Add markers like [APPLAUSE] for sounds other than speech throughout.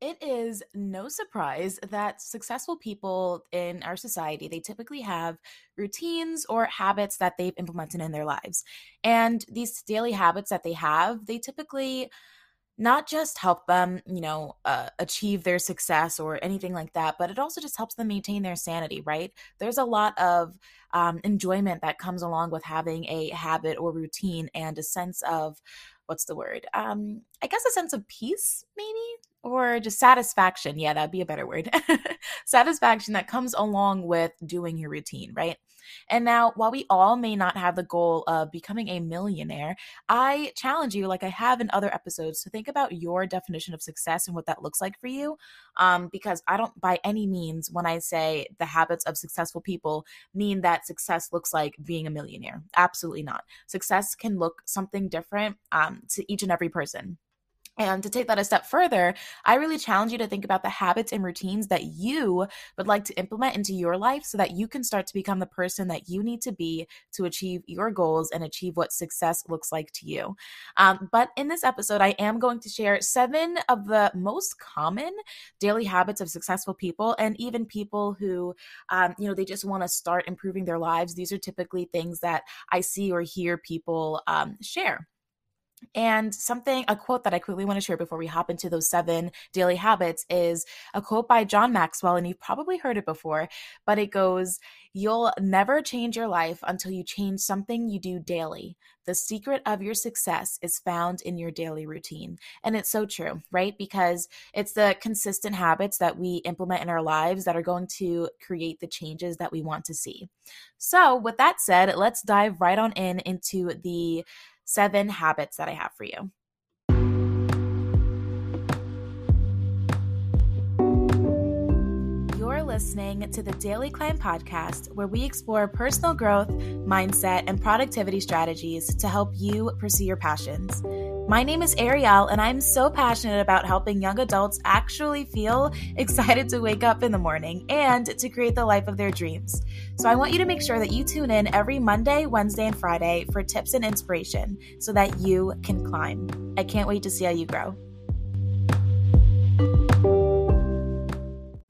It is no surprise that successful people in our society, they typically have routines or habits that they've implemented in their lives. And these daily habits that they have, they typically not just help them, you know, uh, achieve their success or anything like that, but it also just helps them maintain their sanity, right? There's a lot of um, enjoyment that comes along with having a habit or routine and a sense of what's the word? Um, I guess a sense of peace, maybe, or just satisfaction. Yeah, that'd be a better word. [LAUGHS] satisfaction that comes along with doing your routine, right? And now, while we all may not have the goal of becoming a millionaire, I challenge you, like I have in other episodes, to think about your definition of success and what that looks like for you. Um, because I don't, by any means, when I say the habits of successful people, mean that success looks like being a millionaire. Absolutely not. Success can look something different um, to each and every person. And to take that a step further, I really challenge you to think about the habits and routines that you would like to implement into your life so that you can start to become the person that you need to be to achieve your goals and achieve what success looks like to you. Um, but in this episode, I am going to share seven of the most common daily habits of successful people and even people who, um, you know, they just want to start improving their lives. These are typically things that I see or hear people um, share. And something, a quote that I quickly want to share before we hop into those seven daily habits is a quote by John Maxwell. And you've probably heard it before, but it goes, You'll never change your life until you change something you do daily. The secret of your success is found in your daily routine. And it's so true, right? Because it's the consistent habits that we implement in our lives that are going to create the changes that we want to see. So, with that said, let's dive right on in into the seven habits that I have for you. You're listening to the Daily Climb podcast, where we explore personal growth, mindset, and productivity strategies to help you pursue your passions. My name is Ariel, and I'm so passionate about helping young adults actually feel [LAUGHS] excited to wake up in the morning and to create the life of their dreams. So I want you to make sure that you tune in every Monday, Wednesday, and Friday for tips and inspiration so that you can climb. I can't wait to see how you grow.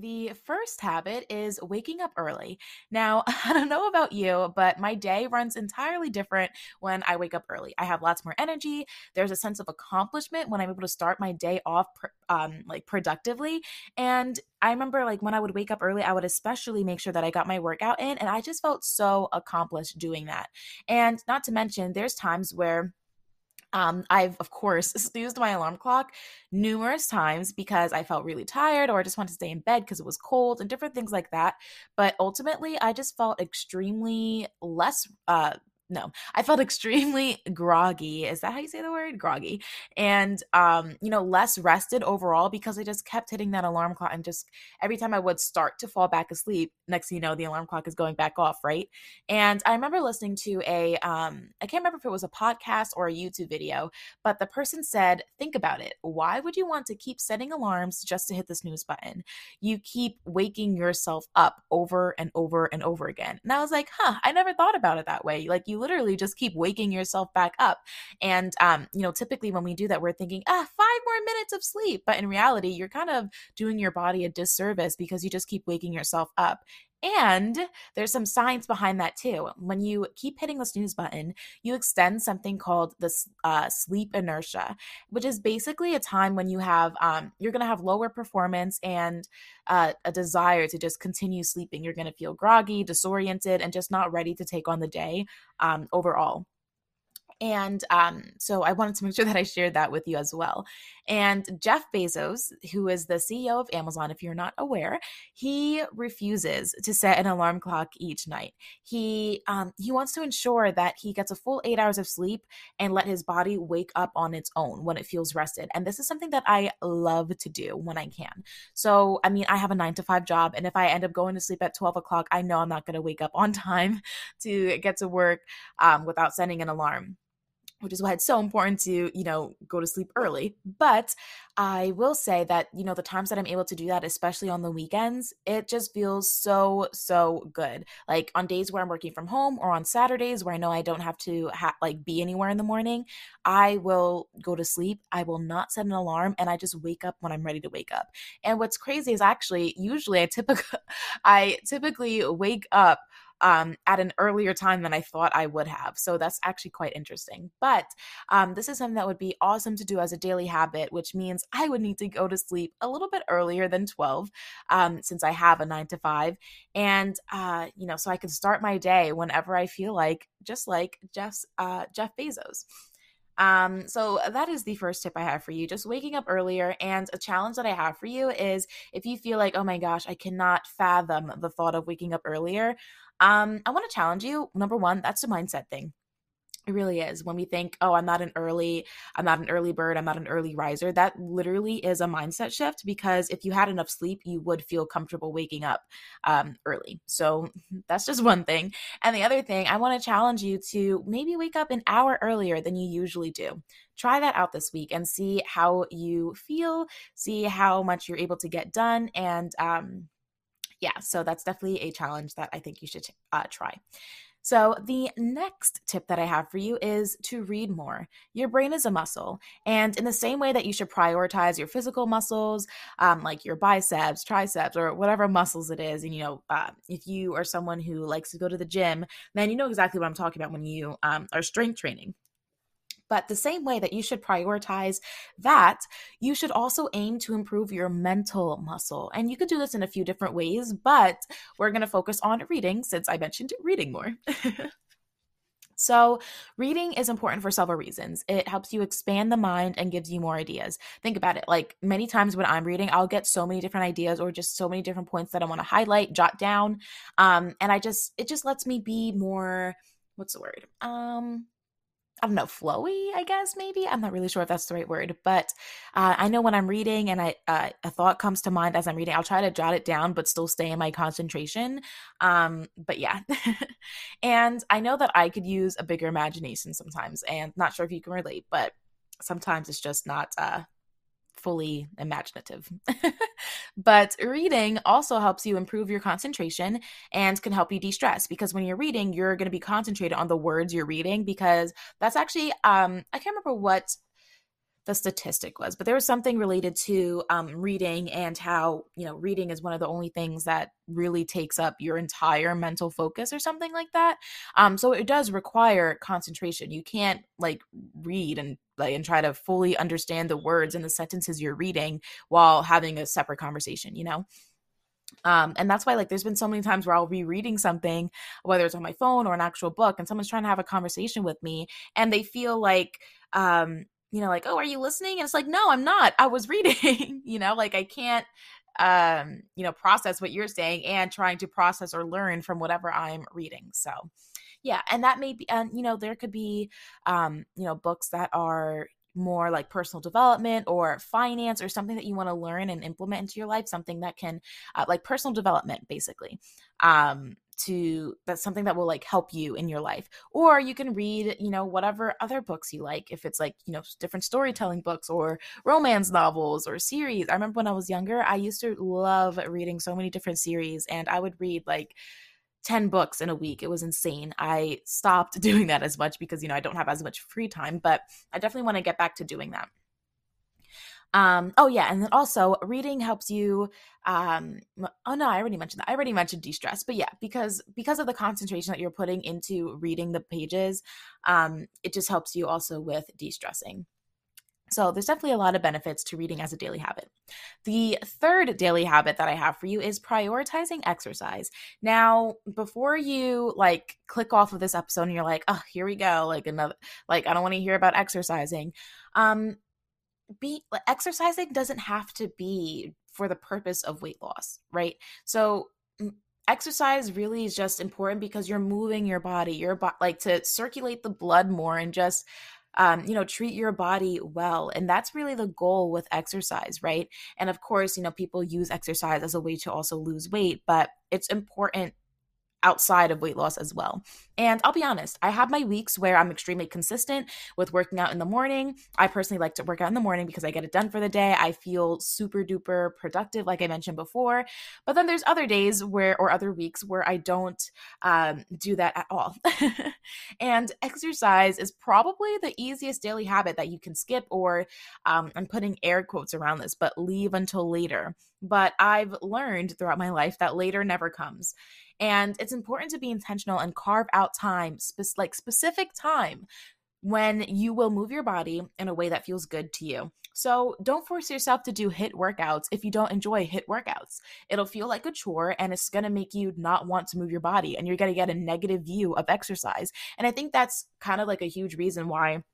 The first habit is waking up early. Now, [LAUGHS] I don't know about you, but my day runs entirely different when I wake up early. I have lots more energy. There's a sense of accomplishment when I'm able to start my day off um, like productively. And I remember like when I would wake up early, I would especially make sure that I got my workout in, and I just felt so accomplished doing that. And not to mention, there's times where um, I've, of course, snoozed my alarm clock numerous times because I felt really tired or I just wanted to stay in bed because it was cold and different things like that. But ultimately, I just felt extremely less uh, no i felt [LAUGHS] extremely groggy is that how you say the word? Groggy and um you know less rested overall because i just kept hitting that alarm clock and just every time i would start to fall back asleep next thing you know the alarm clock is going back off right? And i remember listening to a um i can't remember if it was a podcast or a youtube video but the person said think about it. Why would you want to keep setting alarms just to hit the snooze button? You keep waking yourself up over and over and over again. And i was like huh i never thought about it that way. Like you literally just keep waking yourself back up. And, um, you know, typically when we do that, we're thinking, ah, five more minutes of sleep. But in reality, you're kind of doing your body a disservice because you just keep waking yourself up. And there's some science behind that too. When you keep hitting the snooze button, you extend something called the uh, sleep inertia, which is basically a time when you have um, you're going to have lower performance and uh, a desire to just continue sleeping. You're going to feel groggy, disoriented, and just not ready to take on the day um, overall. And um, so I wanted to make sure that I shared that with you as well. And Jeff Bezos, who is the CEO of Amazon, if you're not aware, he refuses to set an alarm clock each night. He um, he wants to ensure that he gets a full eight hours of sleep and let his body wake up on its own when it feels rested. And this is something that I love to do when I can. So I mean, I have a nine to five job, and if I end up going to sleep at twelve o'clock, I know I'm not going to wake up on [LAUGHS] time to get to work um, without setting an alarm which is why it's so important to, you know, go to sleep early. But I will say that, you know, the times that I'm able to do that, especially on the weekends, it just feels so, so good. Like on days where I'm working from home or on Saturdays where I know I don't have to ha- like be anywhere in the morning, I will go to sleep. I will not set an alarm and I just wake up when I'm ready to wake up. And what's crazy is actually usually I typically [LAUGHS] I typically wake up um, at an earlier time than I thought I would have. So that's actually quite interesting. But um, this is something that would be awesome to do as a daily habit, which means I would need to go to sleep a little bit earlier than 12 um, since I have a nine to five. And, uh, you know, so I can start my day whenever I feel like, just like Jeff's, uh, Jeff Bezos. Um, so that is the first tip I have for you. Just waking up earlier. And a challenge that I have for you is if you feel like, oh my gosh, I cannot fathom the thought of waking up earlier, um, I want to challenge you. Number one, that's a mindset thing. It really is. When we think, oh, I'm not an early, I'm not an early bird, I'm not an early riser, that literally is a mindset shift because if you had enough sleep, you would feel comfortable waking up um, early. So [LAUGHS] that's just one thing. And the other thing, I want to challenge you to maybe wake up an hour earlier than you usually do. Try that out this week and see how you feel, see how much you're able to get done. And, um, yeah, so that's definitely a challenge that I think you should uh, try. So, the next tip that I have for you is to read more. Your brain is a muscle. And in the same way that you should prioritize your physical muscles, um, like your biceps, triceps, or whatever muscles it is, and you know, uh, if you are someone who likes to go to the gym, then you know exactly what I'm talking about when you um, are strength training. But the same way that you should prioritize that, you should also aim to improve your mental muscle. And you could do this in a few different ways, but we're going to focus on reading since I mentioned reading more. [LAUGHS] So, reading is important for several reasons. It helps you expand the mind and gives you more ideas. Think about it. Like many times when I'm reading, I'll get so many different ideas or just so many different points that I want to highlight, jot down. Um, and I just, it just lets me be more, what's the word? Um, I don't know, flowy, I guess, maybe. I'm not really sure if that's the right word, but uh, I know when I'm reading and I uh, a thought comes to mind as I'm reading, I'll try to jot it down, but still stay in my concentration. Um, but yeah. [LAUGHS] and I know that I could use a bigger imagination sometimes, and not sure if you can relate, but sometimes it's just not uh, fully imaginative. [LAUGHS] but reading also helps you improve your concentration and can help you de-stress because when you're reading, you're going to be concentrated on the words you're reading because that's actually um I can't remember what the statistic was, but there was something related to um, reading and how, you know, reading is one of the only things that really takes up your entire mental focus or something like that. Um, so it does require concentration. You can't like read and like and try to fully understand the words and the sentences you're reading while having a separate conversation, you know? Um, and that's why like there's been so many times where I'll be reading something, whether it's on my phone or an actual book, and someone's trying to have a conversation with me and they feel like um you know, like, oh, are you listening? And it's like, no, I'm not. I was [LAUGHS] reading, you know, like I can't um, you know, process what you're saying and trying to process or learn from whatever I'm reading. So yeah, and that may be and you know, there could be um, you know, books that are more like personal development or finance or something that you want to learn and implement into your life something that can uh, like personal development basically um to that's something that will like help you in your life or you can read you know whatever other books you like if it's like you know different storytelling books or romance novels or series i remember when i was younger i used to love reading so many different series and i would read like 10 books in a week. It was insane. I stopped [LAUGHS] doing that as much because, you know, I don't have as much free time, but I definitely want to get back to doing that. Um, oh yeah, and then also reading helps you um oh no, I already mentioned that. I already mentioned de-stress, but yeah, because because of the concentration that you're putting into reading the pages, um, it just helps you also with de-stressing. So, there's definitely a lot of benefits to reading as a daily habit. The third daily habit that I have for you is prioritizing exercise. Now, before you like click off of this episode and you're like, "Oh, here we go, like another like I don't want to hear about exercising." Um be exercising doesn't have to be for the purpose of weight loss, right? So, exercise really is just important because you're moving your body, your bo- like to circulate the blood more and just um, you know, treat your body well. And that's really the goal with exercise, right? And of course, you know, people use exercise as a way to also lose weight, but it's important outside of weight loss as well. And I'll be honest, I have my weeks where I'm extremely consistent with working out in the morning. I personally like to work out in the morning because I get it done for the day. I feel super duper productive, like I mentioned before. But then there's other days where, or other weeks where I don't um, do that at all. [LAUGHS] and exercise is probably the easiest daily habit that you can skip, or um, I'm putting air quotes around this, but leave until later. But I've learned throughout my life that later never comes. And it's important to be intentional and carve out time, spe- like specific time when you will move your body in a way that feels good to you. So don't force yourself to do HIIT workouts if you don't enjoy HIIT workouts. It'll feel like a chore and it's to make you not want to move your body and you're to get a negative view of exercise. And I think that's kind of like a huge reason why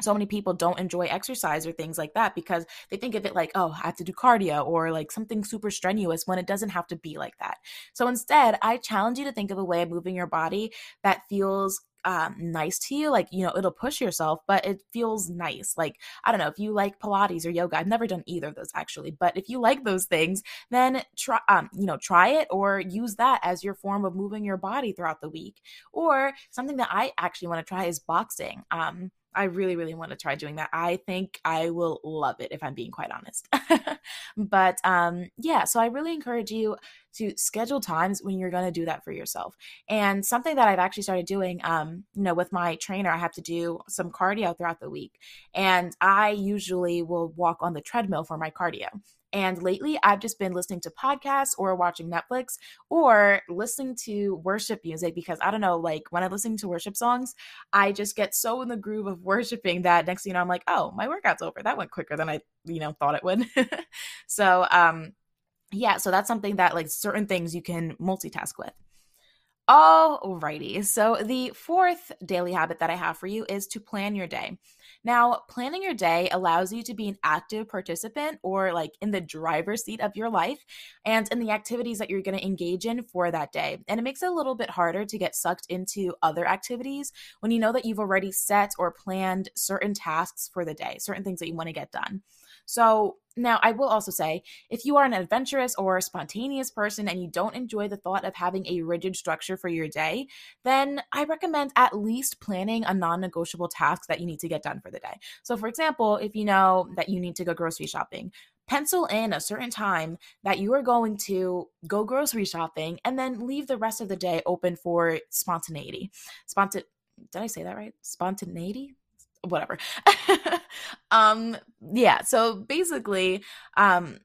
so many people don't enjoy exercise or things like that because they think of it like, oh, I have to do cardio or like something super strenuous when it doesn't have to be like that. So instead, I challenge you to think of a way of moving your body that feels um, nice to you. Like, you know, it'll push yourself, but it feels nice. Like, I don't know, if you like Pilates or yoga, I've never done either of those actually, but if you like those things, then try, um, you know, try it or use that as your form of moving your body throughout the week. Or something that I actually want to try is boxing. Um, I really, really want to try doing that. I think I will love it if I'm being quite honest. [LAUGHS] but um, yeah, so I really encourage you to schedule times when you're going to do that for yourself. And something that I've actually started doing, um, you know, with my trainer, I have to do some cardio throughout the week. And I usually will walk on the treadmill for my cardio. And lately, I've just been listening to podcasts or watching Netflix or listening to worship music because I don't know, like when I'm listening to worship songs, I just get so in the groove of [LAUGHS] worshiping that next thing you know, I'm like, oh, my workout's over. That went quicker than I, you know, thought it would. [LAUGHS] so, um, yeah, so that's something that like certain things you can multitask with. Alrighty. So the fourth daily habit that I have for you is to plan your day. Now, planning your day allows you to be an active participant or like in the driver's seat of your life and in the activities that you're going to engage in for that day. And it makes it a little bit harder to get sucked into other activities when you know that you've already set or planned certain tasks for the day, certain things that you want to get done. So, now, I will also say if you are an adventurous or spontaneous person and you don't enjoy the thought of having a rigid structure for your day, then I recommend at least planning a non negotiable task that you need to get done for the day. So, for example, if you know that you need to go grocery shopping, pencil in a certain time that you are going to go grocery shopping and then leave the rest of the day open for spontaneity. Spontan did I say that right? Spontaneity? Whatever. [LAUGHS] um yeah, so basically um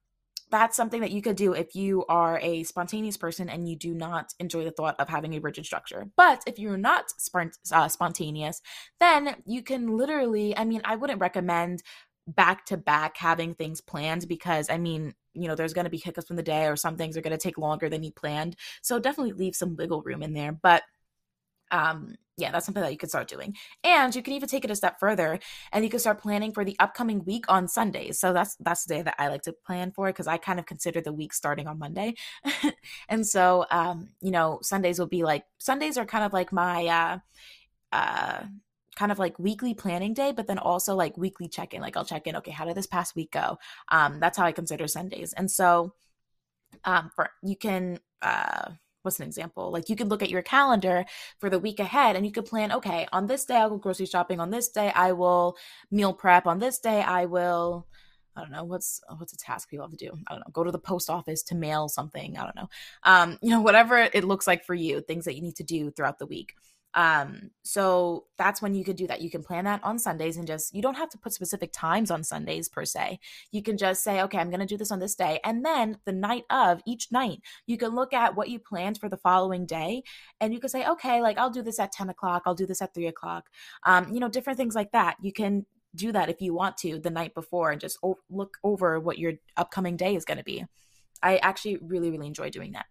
that's something that you could do if you are a spontaneous person and you do not enjoy the thought of having a rigid structure. But if you're not spont- uh, spontaneous, then you can literally, I mean, I wouldn't recommend back to back having things planned because, I mean, you know, there's going to be hiccups in the day or some things are going to take longer than you planned. So definitely leave some wiggle room in there. But um yeah that's something that you could start doing. And you can even take it a step further and you can start planning for the upcoming week on sundays. So that's that's the day that i like to plan for because i kind of consider the week starting on monday. [LAUGHS] And so um you know sundays will be like sundays are kind of like my uh uh kind of like weekly planning day but then also like weekly check-in. Like i'll check in okay how did this past week go? Um that's how i consider sundays. And so um for you can uh what's an example? Like you could look at your calendar for the week ahead and you could plan, okay, on this day I'll go grocery shopping, on this day I will meal prep, on this day I will I don't know what's what's a task people have to do. I don't know. Go to the post office to mail something. I don't know. Um, you know, whatever it looks like for you, things that you need to do throughout the week. Um, so that's when you could do that. You can plan that on Sundays and just, you don't have to put specific times on Sundays per se. You can just say, okay, I'm going to do this on this day. And then the night of each night, you can look at what you planned for the following day and you can say, okay, like I'll do this at 10 o'clock. I'll do this at three o'clock. Um, you know, different things like that. You can do that if you want to the night before and just o- look over what your upcoming day is going to be. I actually really, really enjoy doing that.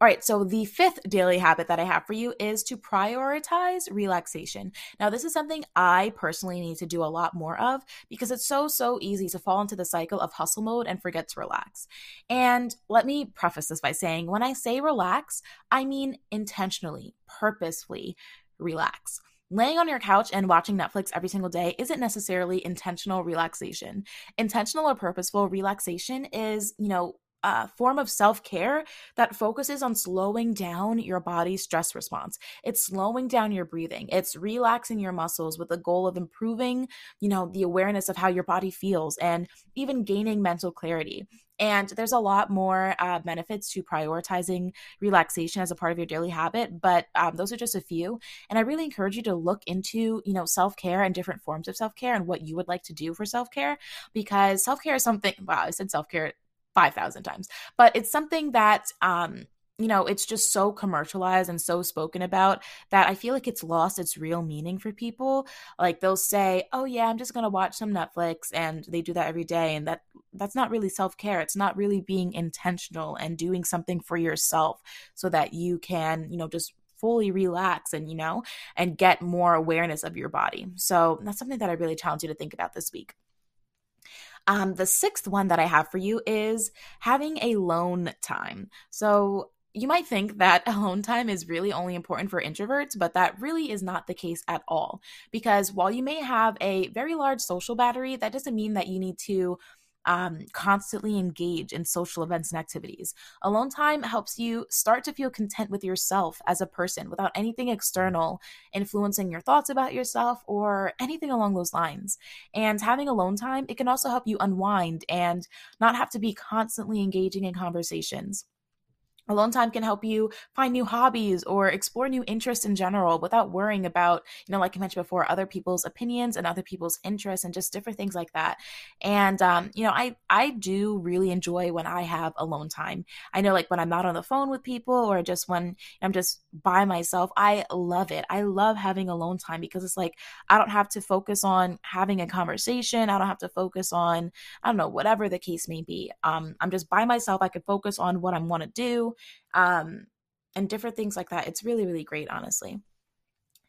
All right, so the fifth daily habit that I have for you is to prioritize relaxation. Now, this is something I personally need to do a lot more of because it's so, so easy to fall into the cycle of hustle mode and forget to relax. And let me preface this by saying when I say relax, I mean intentionally, purposefully relax. Laying on your couch and watching Netflix every single day isn't necessarily intentional relaxation. Intentional or purposeful relaxation is, you know, a form of self care that focuses on slowing down your body's stress response. It's slowing down your breathing. It's relaxing your muscles with the goal of improving, you know, the awareness of how your body feels and even gaining mental clarity. And there's a lot more uh, benefits to prioritizing relaxation as a part of your daily habit, but um, those are just a few. And I really encourage you to look into, you know, self care and different forms of self care and what you would like to do for self care, because self care is something. Wow, I said self care 5,000 times. But it's something that, um, you know, it's just so commercialized and so spoken about that I feel like it's lost its real meaning for people. Like they'll say, "Oh yeah, I'm just going to watch some Netflix." And they do that every day and that that's not really self-care. It's not really being intentional and doing something for yourself so that you can, you know, just fully relax and, you know, and get more awareness of your body. So, that's something that I really challenge you to think about this week. Um, the sixth one that I have for you is having a alone time. So you might think that [LAUGHS] alone time is really only important for introverts, but that really is not the case at all. Because while you may have a very large social battery, that doesn't mean that you need to um, constantly engage in social events and activities. Alone time helps you start to feel content with yourself as a person without anything external influencing your thoughts about yourself or anything along those lines. And having alone time, it can also help you unwind and not have to be constantly engaging in conversations. Alone time can help you find new hobbies or explore new interests in general without worrying about, you know, like I mentioned before, other people's opinions and other people's interests and just different things like that. And um, you know, I I do really enjoy when I have alone time. I know like when I'm not on the phone with people or just when I'm just by myself, I love it. I love having alone time because it's like I don't have to focus on having a conversation. I don't have to focus on I don't know whatever the case may be. Um, I'm just by myself. I can focus on what I want to do um, and different things like that. It's really, really great, honestly.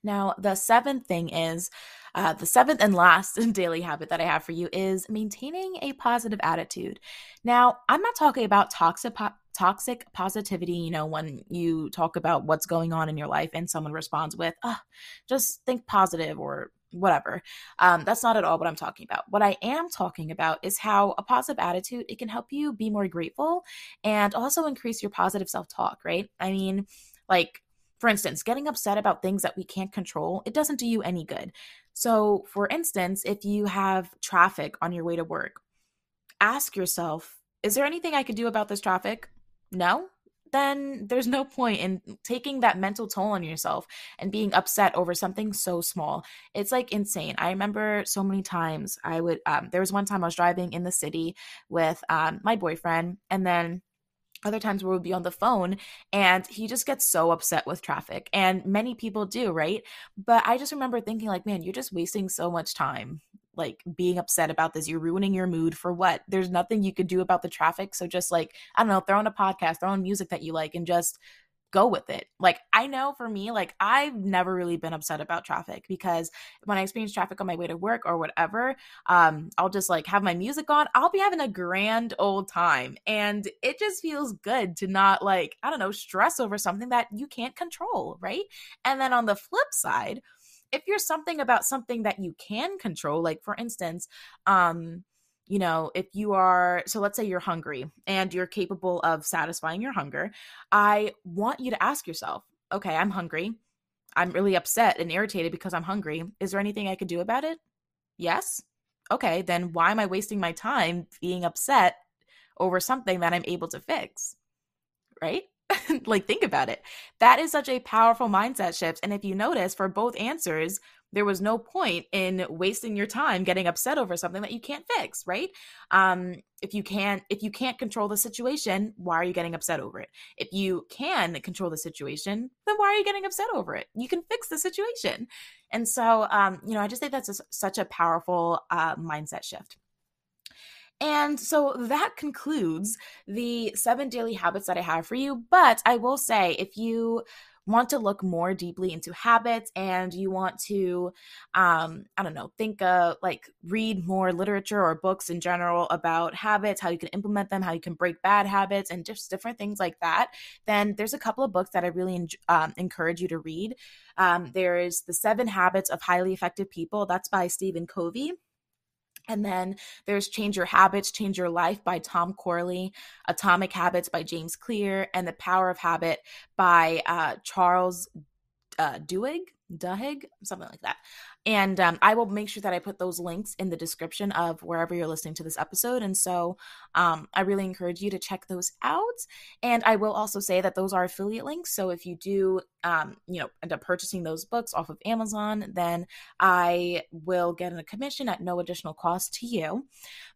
Now, the seventh thing is uh, the seventh and last [LAUGHS] daily habit that I have for you is maintaining a positive attitude. Now, I'm not talking about toxic po- toxic positivity. You know, when you talk about what's going on in your life and someone responds with, oh, "Just think positive," or whatever. Um, that's not at all what I'm talking about. What I am talking about is how a positive attitude it can help you be more grateful and also increase your positive self-talk, right? I mean, like for instance, getting upset about things that we can't control, it doesn't do you any good. So, for instance, if you have traffic on your way to work, ask yourself, is there anything I could do about this traffic? No? Then there's no point in taking that mental toll on yourself and being upset over something so small. It's like insane. I remember so many times I would, um, there was one time I was driving in the city with um, my boyfriend, and then other times where we'll be on the phone and he just gets so upset with traffic and many people do right but i just remember thinking like man you're just wasting so much time like being upset about this. You're ruining your mood for what? There's nothing you could do about the traffic. So just like, I don't know, throw on a podcast, throw on music that you like and just go with it. Like I know for me, like I've never really been upset about traffic because when I experience traffic on my way to work or whatever, um, I'll just like have my music on. I'll be having a grand old time. And it just feels good to not like, I don't know, stress over something that you can't control, right? And then on the flip side, if you're something about something that you can control, like for instance, um, you know, if you are, so let's say you're hungry and you're capable of satisfying your hunger, I want you to ask yourself, okay, I'm hungry. I'm really upset and irritated because I'm hungry. Is there anything I could do about it? Yes. Okay, then why am I wasting my time being upset over something that I'm able to fix? Right? [LAUGHS] like think about it. That is such a powerful mindset shift and if you notice for both answers there was no point in wasting your time getting upset over something that you can't fix right? Um if you can't if you can't control the situation why are you getting upset over it? If you can control the situation then why are you getting upset over it? You can fix the situation. And so um you know i just think that's a, such a powerful uh, mindset shift and so that concludes the seven daily habits that I have for you. But I will say, if you want to look more deeply into habits and you want to um i don't know think uh like read more literature or books in general about habits how you can implement them how you can break bad habits and just different things like that then there's a couple of books that i really um, encourage you to read. Um, there's the seven habits of highly effective people. That's by stephen covey and then there's Change Your Habits, Change Your Life by Tom Corley, Atomic Habits by James Clear, and The Power of Habit by uh, Charles uh, Duhigg. Duhigg, something like that. And um, I will make sure that I put those links in the description of wherever you're listening to this episode. And so um, I really encourage you to check those out. And I will also say that those are affiliate links. So if you do, um, you know, end up purchasing those books off of Amazon, then I will get a commission at no additional cost to you.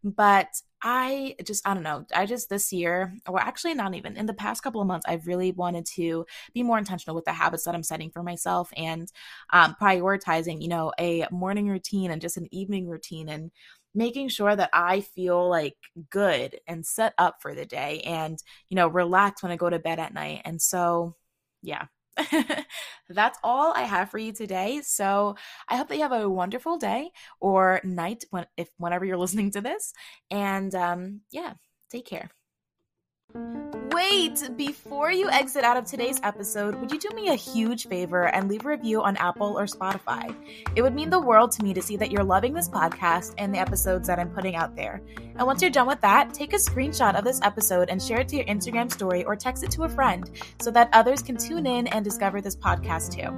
But I just, I don't know, I just this year, or actually not even in the past couple of months, I've really wanted to be more intentional with the habits that I'm setting for myself and um, prioritizing, you know, a morning routine and just an evening routine and making sure that I feel like good and set up for the day and, you know, relax when I go to bed at night. And so, yeah, [LAUGHS] that's all I have for you today. So I hope that you have a wonderful day or night when if whenever you're [LAUGHS] listening to this. And um, yeah, take care. Wait, before you exit out of today's episode, would you do me a huge favor and leave a review on Apple or Spotify? It would mean the world to me to see that you're loving this podcast and the episodes that I'm putting out there. And once you're done with that, take a screenshot of this episode and share it to your Instagram story or text it to a friend so that others can tune in and discover this podcast too.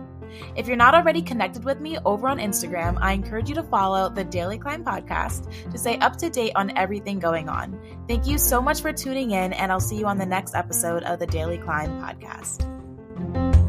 If you're not already connected with me over on Instagram, I encourage you to follow the Daily Climb podcast to stay up to date on everything going on. Thank you so much for tuning in, and I'll see you on the next episode of the Daily Climb podcast.